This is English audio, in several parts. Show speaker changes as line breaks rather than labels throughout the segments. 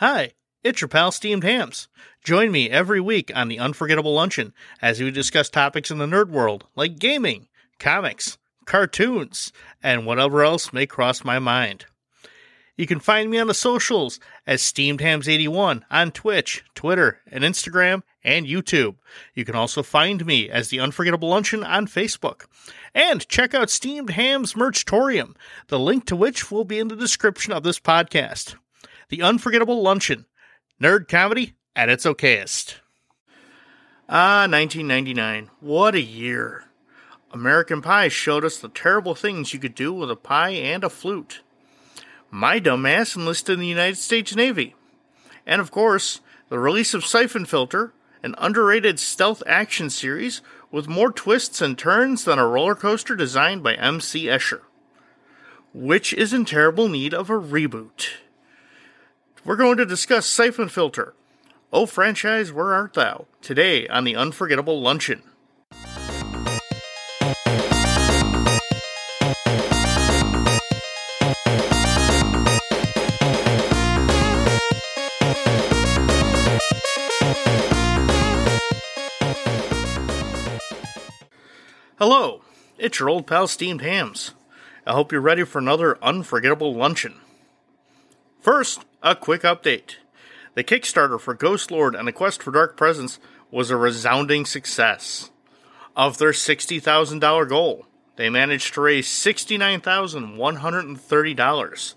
Hi, it's your pal Steamed Hams. Join me every week on the Unforgettable Luncheon as we discuss topics in the nerd world like gaming, comics, cartoons, and whatever else may cross my mind. You can find me on the socials as Steamed Hams 81 on Twitch, Twitter, and Instagram and YouTube. You can also find me as the Unforgettable Luncheon on Facebook. And check out Steamed Hams Merchtorium, the link to which will be in the description of this podcast. The Unforgettable Luncheon, nerd comedy at its okayest. Ah, 1999. What a year. American Pie showed us the terrible things you could do with a pie and a flute. My dumbass enlisted in the United States Navy. And of course, the release of Syphon Filter, an underrated stealth action series with more twists and turns than a roller coaster designed by M.C. Escher, which is in terrible need of a reboot. We're going to discuss Syphon Filter. Oh, franchise, where art thou? Today on the Unforgettable Luncheon. Hello, it's your old pal Steamed Hams. I hope you're ready for another unforgettable luncheon. First, a quick update. The Kickstarter for Ghost Lord and the Quest for Dark Presence was a resounding success. Of their $60,000 goal, they managed to raise $69,130.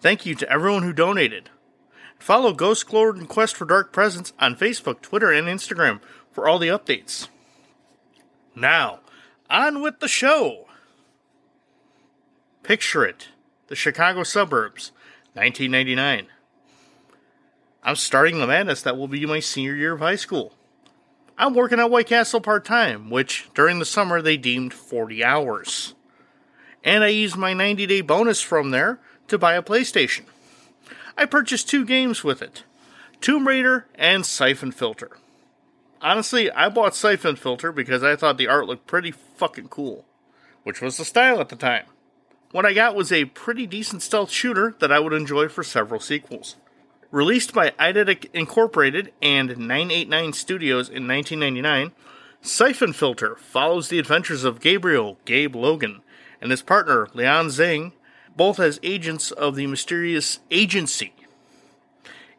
Thank you to everyone who donated. Follow Ghost Lord and Quest for Dark Presence on Facebook, Twitter, and Instagram for all the updates. Now, on with the show. Picture it the Chicago suburbs, 1999. I'm starting the madness that will be my senior year of high school. I'm working at White Castle part time, which during the summer they deemed 40 hours. And I used my 90 day bonus from there to buy a PlayStation. I purchased two games with it Tomb Raider and Syphon Filter. Honestly, I bought Syphon Filter because I thought the art looked pretty fucking cool, which was the style at the time. What I got was a pretty decent stealth shooter that I would enjoy for several sequels. Released by Eidetic Incorporated and 989 Studios in 1999, Syphon Filter follows the adventures of Gabriel Gabe Logan and his partner Lian Xing, both as agents of the mysterious agency.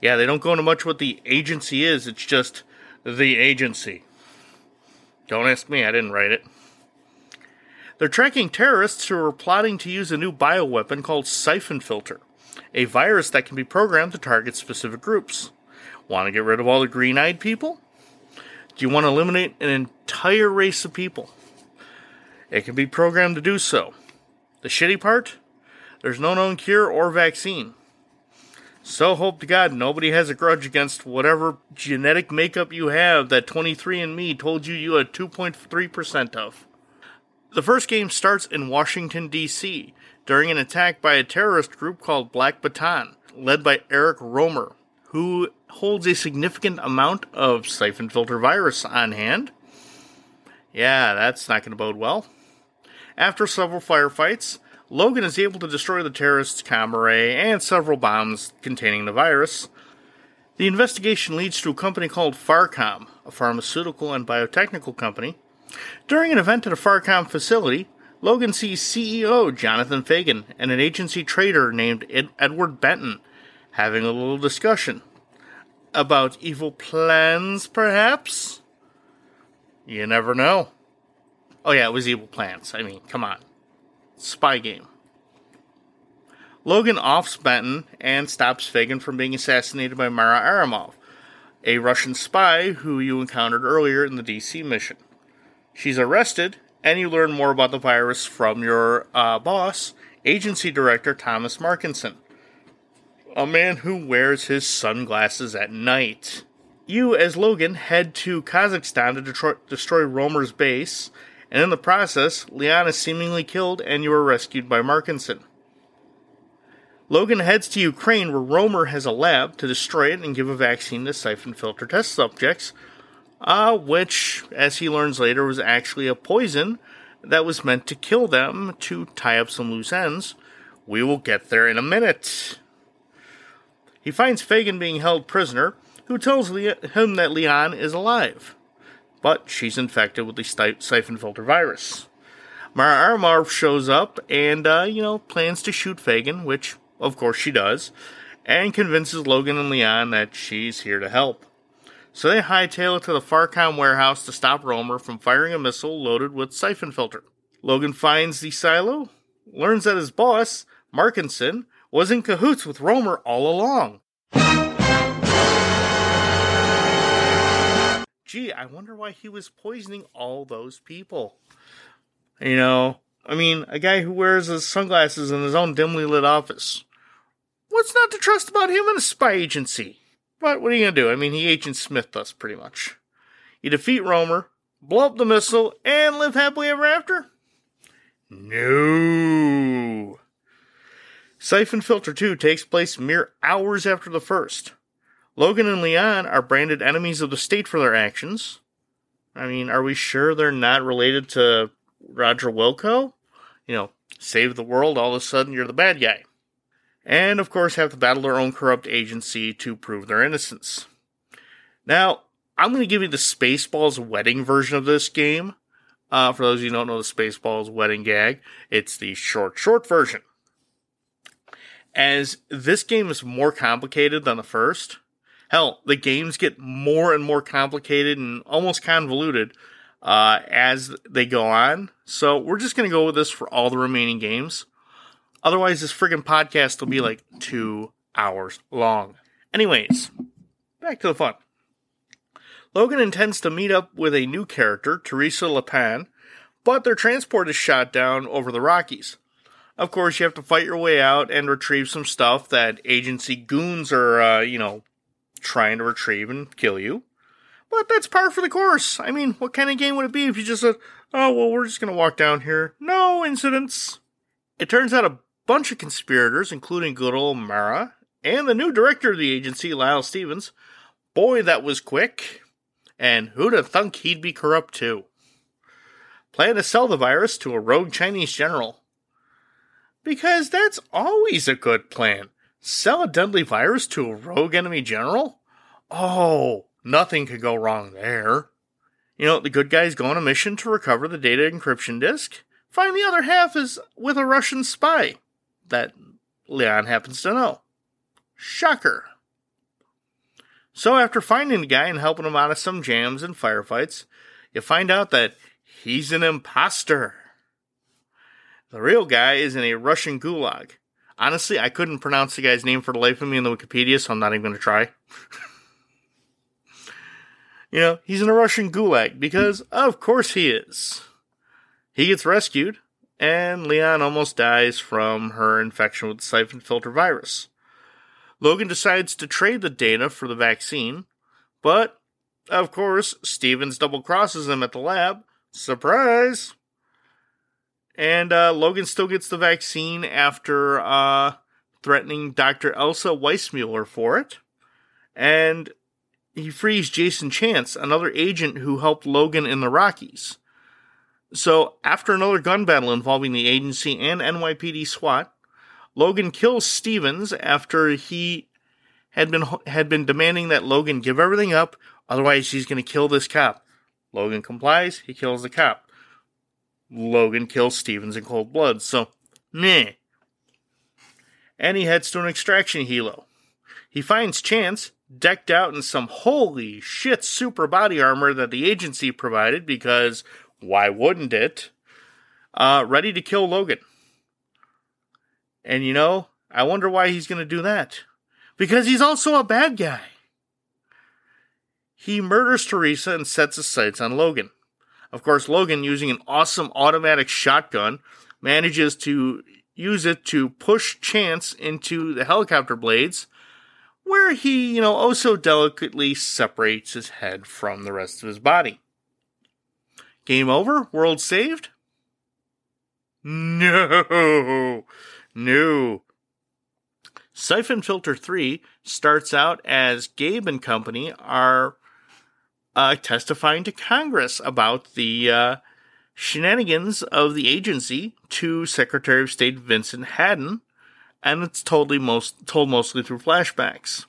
Yeah, they don't go into much what the agency is, it's just the agency. Don't ask me, I didn't write it. They're tracking terrorists who are plotting to use a new bioweapon called Syphon Filter, a virus that can be programmed to target specific groups. Want to get rid of all the green eyed people? Do you want to eliminate an entire race of people? It can be programmed to do so. The shitty part? There's no known cure or vaccine. So hope to God nobody has a grudge against whatever genetic makeup you have that 23andMe told you you had 2.3% of. The first game starts in Washington, D.C., during an attack by a terrorist group called Black Baton, led by Eric Rhoemer, who holds a significant amount of syphon filter virus on hand. Yeah, that's not going to bode well. After several firefights, Logan is able to destroy the terrorists' com array and several bombs containing the virus. The investigation leads to a company called PharCom, a pharmaceutical and biotechnical company. During an event at a PharCom facility, Logan sees CEO Jonathan Phagan and an agency trader named Ed- Edward Benton having a little discussion. About evil plans, perhaps? You never know. Oh, yeah, it was evil plans. I mean, come on spy game. Logan offs Benton and stops Phagan from being assassinated by Mara Aramov, a Russian spy who you encountered earlier in the DC mission. She's arrested, and you learn more about the virus from your uh, boss, agency director Thomas Markinson, a man who wears his sunglasses at night. You, as Logan, head to Kazakhstan to destroy, destroy Rhoemer's base and in the process, Leon is seemingly killed and you are rescued by Markinson. Logan heads to Ukraine where Rhoemer has a lab to destroy it and give a vaccine to syphon filter test subjects, uh, which, as he learns later, was actually a poison that was meant to kill them to tie up some loose ends. We will get there in a minute. He finds Phagan being held prisoner, who tells him that Leon is alive. But she's infected with the syphon filter virus. Mara Armar shows up and, uh, you know, plans to shoot Phagan, which, of course, she does, and convinces Logan and Leon that she's here to help. So they hightail it to the PharCom warehouse to stop Rhoemer from firing a missile loaded with syphon filter. Logan finds the silo, learns that his boss, Markinson, was in cahoots with Rhoemer all along. Gee, I wonder why he was poisoning all those people. You know, I mean, a guy who wears his sunglasses in his own dimly lit office. What's not to trust about him in a spy agency? But what are you going to do? I mean, he Agent Smith us pretty much. You defeat Rhoemer, blow up the missile, and live happily ever after? No. Syphon Filter 2 takes place mere hours after the first. Logan and Leon are branded enemies of the state for their actions. I mean, are we sure they're not related to Roger Wilco? You know, save the world, all of a sudden you're the bad guy and of course have to battle their own corrupt agency to prove their innocence. Now, I'm going to give you the Spaceballs wedding version of this game. Uh, for those of you who don't know the Spaceballs wedding gag, it's the short, short version. As this game is more complicated than the first, hell, the games get more and more complicated and almost convoluted uh, as they go on. So we're just going to go with this for all the remaining games. Otherwise, this friggin' podcast will be like two hours long. Anyways, back to the fun. Logan intends to meet up with a new character, Teresa Lapin, but their transport is shot down over the Rockies. Of course, you have to fight your way out and retrieve some stuff that agency goons are, uh, you know, trying to retrieve and kill you. But that's par for the course. I mean, what kind of game would it be if you just said, oh, well, we're just going to walk down here? No incidents. It turns out a bunch of conspirators, including good old Mara, and the new director of the agency, Lyle Stevens. Boy, that was quick. And who'd have thunk he'd be corrupt too? Plan to sell the virus to a rogue Chinese general. Because that's always a good plan. Sell a deadly virus to a rogue enemy general? Oh, nothing could go wrong there. You know, the good guys go on a mission to recover the data encryption disk. Find the other half is with a Russian spy that Leon happens to know. Shocker. So, after finding the guy and helping him out of some jams and firefights, you find out that he's an imposter. The real guy is in a Russian gulag. Honestly, I couldn't pronounce the guy's name for the life of me in the Wikipedia, so I'm not even going to try. you know, he's in a Russian gulag because, of course, he is. He gets rescued, and Leon almost dies from her infection with the syphon filter virus. Logan decides to trade the data for the vaccine, but of course, Stevens double crosses him at the lab. Surprise! And uh, Logan still gets the vaccine after uh, threatening Dr. Elsa Weissmuller for it. And he frees Jason Chance, another agent who helped Logan in the Rockies. So, after another gun battle involving the agency and NYPD SWAT, Logan kills Stevens after he had been had been demanding that Logan give everything up, otherwise he's going to kill this cop. Logan complies, he kills the cop. Logan kills Stevens in cold blood, so meh. And he heads to an extraction helo. He finds Chance decked out in some holy shit super body armor that the agency provided because why wouldn't it? Uh, ready to kill Logan. And you know, I wonder why he's going to do that. Because he's also a bad guy. He murders Teresa and sets his sights on Logan. Of course, Logan, using an awesome automatic shotgun, manages to use it to push Chance into the helicopter blades, where he, you know, oh so delicately separates his head from the rest of his body. Game over? World saved? No. No. Syphon Filter 3 starts out as Gabe and company are uh, testifying to Congress about the uh, shenanigans of the agency to Secretary of State Vincent Hadden and it's totally most told mostly through flashbacks.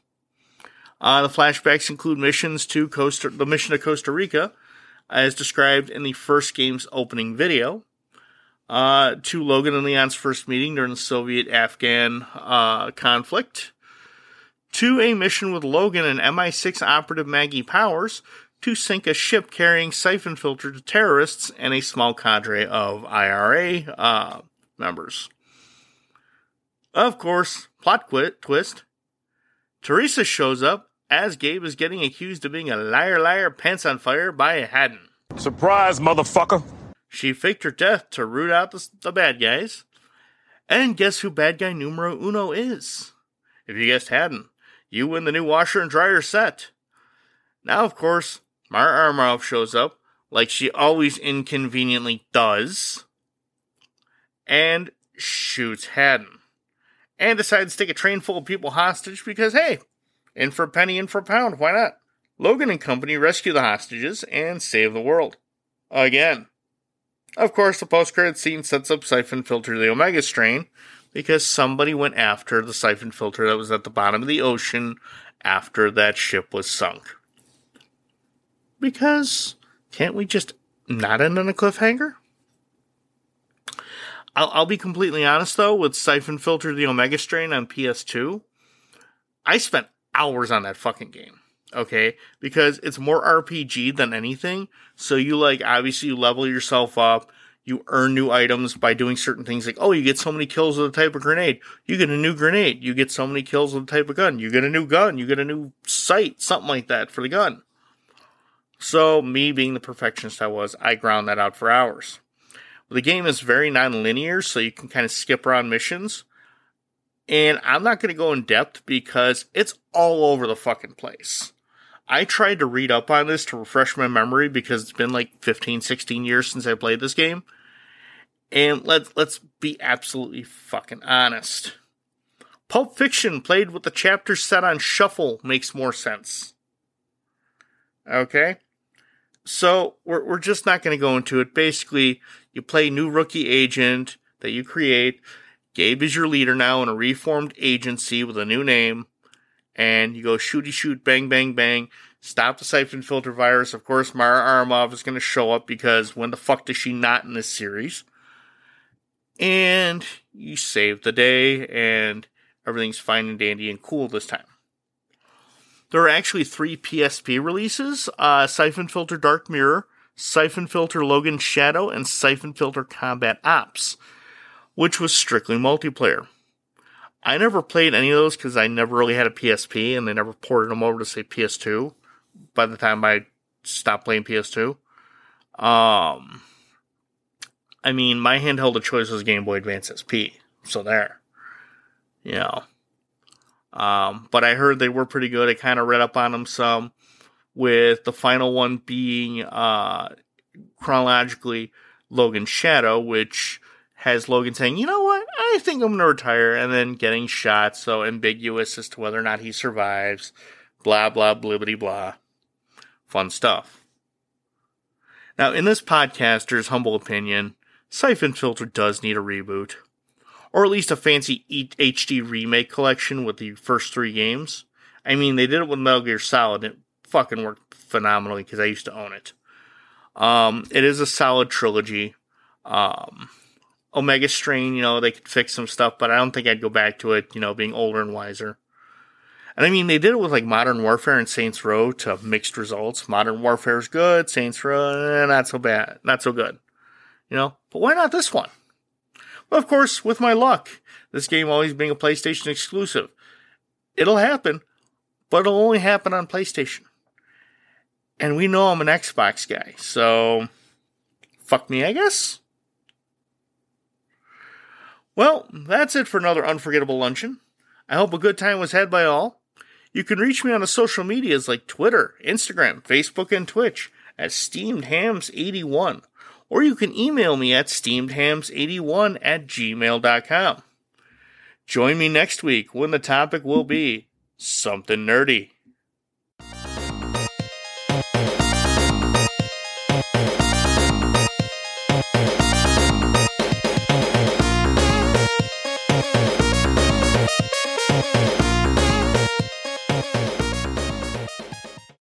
Uh, the flashbacks include missions to Costa, the mission to Costa Rica, as described in the first game's opening video, uh, to Logan and Leon's first meeting during the Soviet-Afghan uh, conflict, to a mission with Logan and MI6 operative Maggie Powers to sink a ship carrying syphon filter to terrorists and a small cadre of IRA uh, members. Of course, plot twist. Teresa shows up as Gabe is getting accused of being a liar, liar, pants on fire by Hadden.
Surprise, motherfucker!
She faked her death to root out the, the bad guys. And guess who bad guy numero uno is? If you guessed Hadden, you win the new washer and dryer set. Now, of course, Mara Armorov shows up, like she always inconveniently does, and shoots Hadden. And decides to take a train full of people hostage because, hey, in for a penny, in for a pound, why not? Logan and company rescue the hostages and save the world. Again. Of course, the post credit scene sets up Syphon Filter the Omega strain because somebody went after the syphon filter that was at the bottom of the ocean after that ship was sunk. Because can't we just not end on a cliffhanger? I'll, I'll be completely honest though, with Syphon Filter the Omega Strain on PS2, I spent hours on that fucking game. Okay, because it's more RPG than anything. So you like obviously you level yourself up, you earn new items by doing certain things like, oh, you get so many kills with a type of grenade. You get a new grenade. You get so many kills with a type of gun. You get a new gun. You get a new sight, something like that for the gun. So, me being the perfectionist I was, I ground that out for hours. The game is very non-linear, so you can kind of skip around missions. And I'm not going to go in depth because it's all over the fucking place. I tried to read up on this to refresh my memory because it's been like 15, 16 years since I played this game. And let's let's be absolutely fucking honest. Pulp Fiction played with the chapters set on shuffle makes more sense. Okay? So we're we're just not going to go into it. Basically, you play new rookie agent that you create. Gabe is your leader now in a reformed agency with a new name, and you go shooty shoot, bang bang bang, stop the syphon filter virus. Of course, Mara Aramov is going to show up because when the fuck does she not in this series? And you save the day, and everything's fine and dandy and cool this time. There are actually three PSP releases uh, Syphon Filter Dark Mirror, Syphon Filter Logan Shadow, and Syphon Filter Combat Ops, which was strictly multiplayer. I never played any of those because I never really had a PSP and they never ported them over to, say, PS2 by the time I stopped playing PS2. Um, I mean, my handheld of choice was Game Boy Advance SP, so there. You know. Um, but I heard they were pretty good. I kind of read up on them some, with the final one being uh, chronologically Logan Shadow, which has Logan saying, "You know what? I think I'm going to retire," and then getting shot, so ambiguous as to whether or not he survives. Blah blah blibbity blah. Fun stuff. Now, in this podcaster's humble opinion, Syphon Filter does need a reboot or at least a fancy HD remake collection with the first three games. I mean, they did it with Metal Gear Solid. It fucking worked phenomenally because I used to own it. Um, it is a solid trilogy. Um, Omega Strain, you know, they could fix some stuff, but I don't think I'd go back to it, you know, being older and wiser. And I mean, they did it with like Modern Warfare and Saints Row to mixed results. Modern Warfare is good, Saints Row, eh, not so bad, not so good. You know, but why not this one? Well, of course, with my luck, this game always being a PlayStation exclusive, it'll happen, but it'll only happen on PlayStation. And we know I'm an Xbox guy, so fuck me, I guess. Well, that's it for another unforgettable luncheon. I hope a good time was had by all. You can reach me on the social medias like Twitter, Instagram, Facebook, and Twitch at SteamedHams81 or you can email me at steamedhams81 at gmail.com. Join me next week when the topic will be something nerdy.